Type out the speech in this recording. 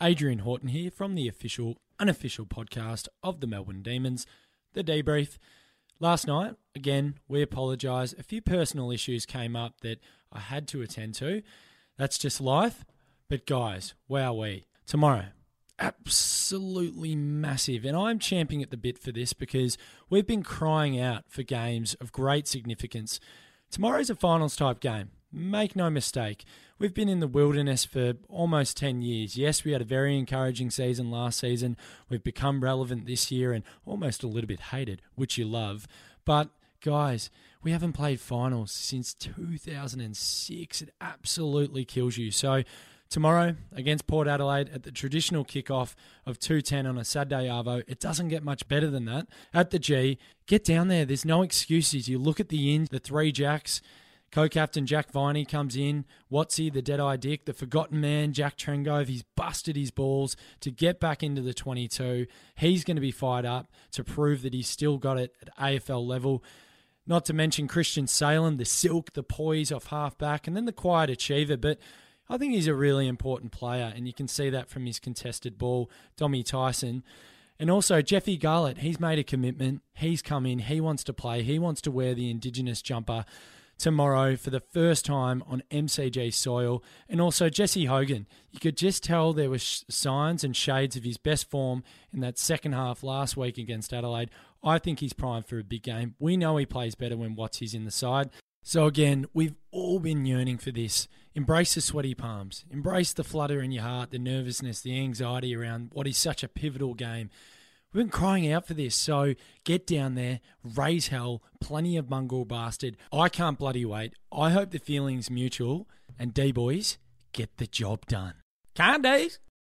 Adrian Horton here from the official, unofficial podcast of the Melbourne Demons, The Debrief. Last night, again, we apologise. A few personal issues came up that I had to attend to. That's just life. But guys, wow, we. Tomorrow, absolutely massive. And I'm champing at the bit for this because we've been crying out for games of great significance. Tomorrow's a finals type game. Make no mistake. We've been in the wilderness for almost 10 years. Yes, we had a very encouraging season last season. We've become relevant this year and almost a little bit hated, which you love. But guys, we haven't played finals since 2006. It absolutely kills you. So, tomorrow against Port Adelaide at the traditional kickoff of 210 on a Saturday Arvo. It doesn't get much better than that. At the G, get down there. There's no excuses. You look at the ins, the three jacks. Co-captain Jack Viney comes in. Wattsy, the dead-eye dick, the forgotten man, Jack Trengove. He's busted his balls to get back into the 22. He's going to be fired up to prove that he's still got it at AFL level. Not to mention Christian Salem, the silk, the poise off half back, and then the quiet achiever. But I think he's a really important player, and you can see that from his contested ball, Dommy Tyson. And also, Jeffy Garlett, he's made a commitment. He's come in. He wants to play. He wants to wear the Indigenous jumper tomorrow for the first time on MCG soil. And also Jesse Hogan. You could just tell there were signs and shades of his best form in that second half last week against Adelaide. I think he's primed for a big game. We know he plays better when Watts is in the side. So again, we've all been yearning for this. Embrace the sweaty palms. Embrace the flutter in your heart, the nervousness, the anxiety around what is such a pivotal game. We've been crying out for this, so get down there, raise hell, plenty of mongrel bastard. I can't bloody wait. I hope the feeling's mutual, and D boys, get the job done. Can't days.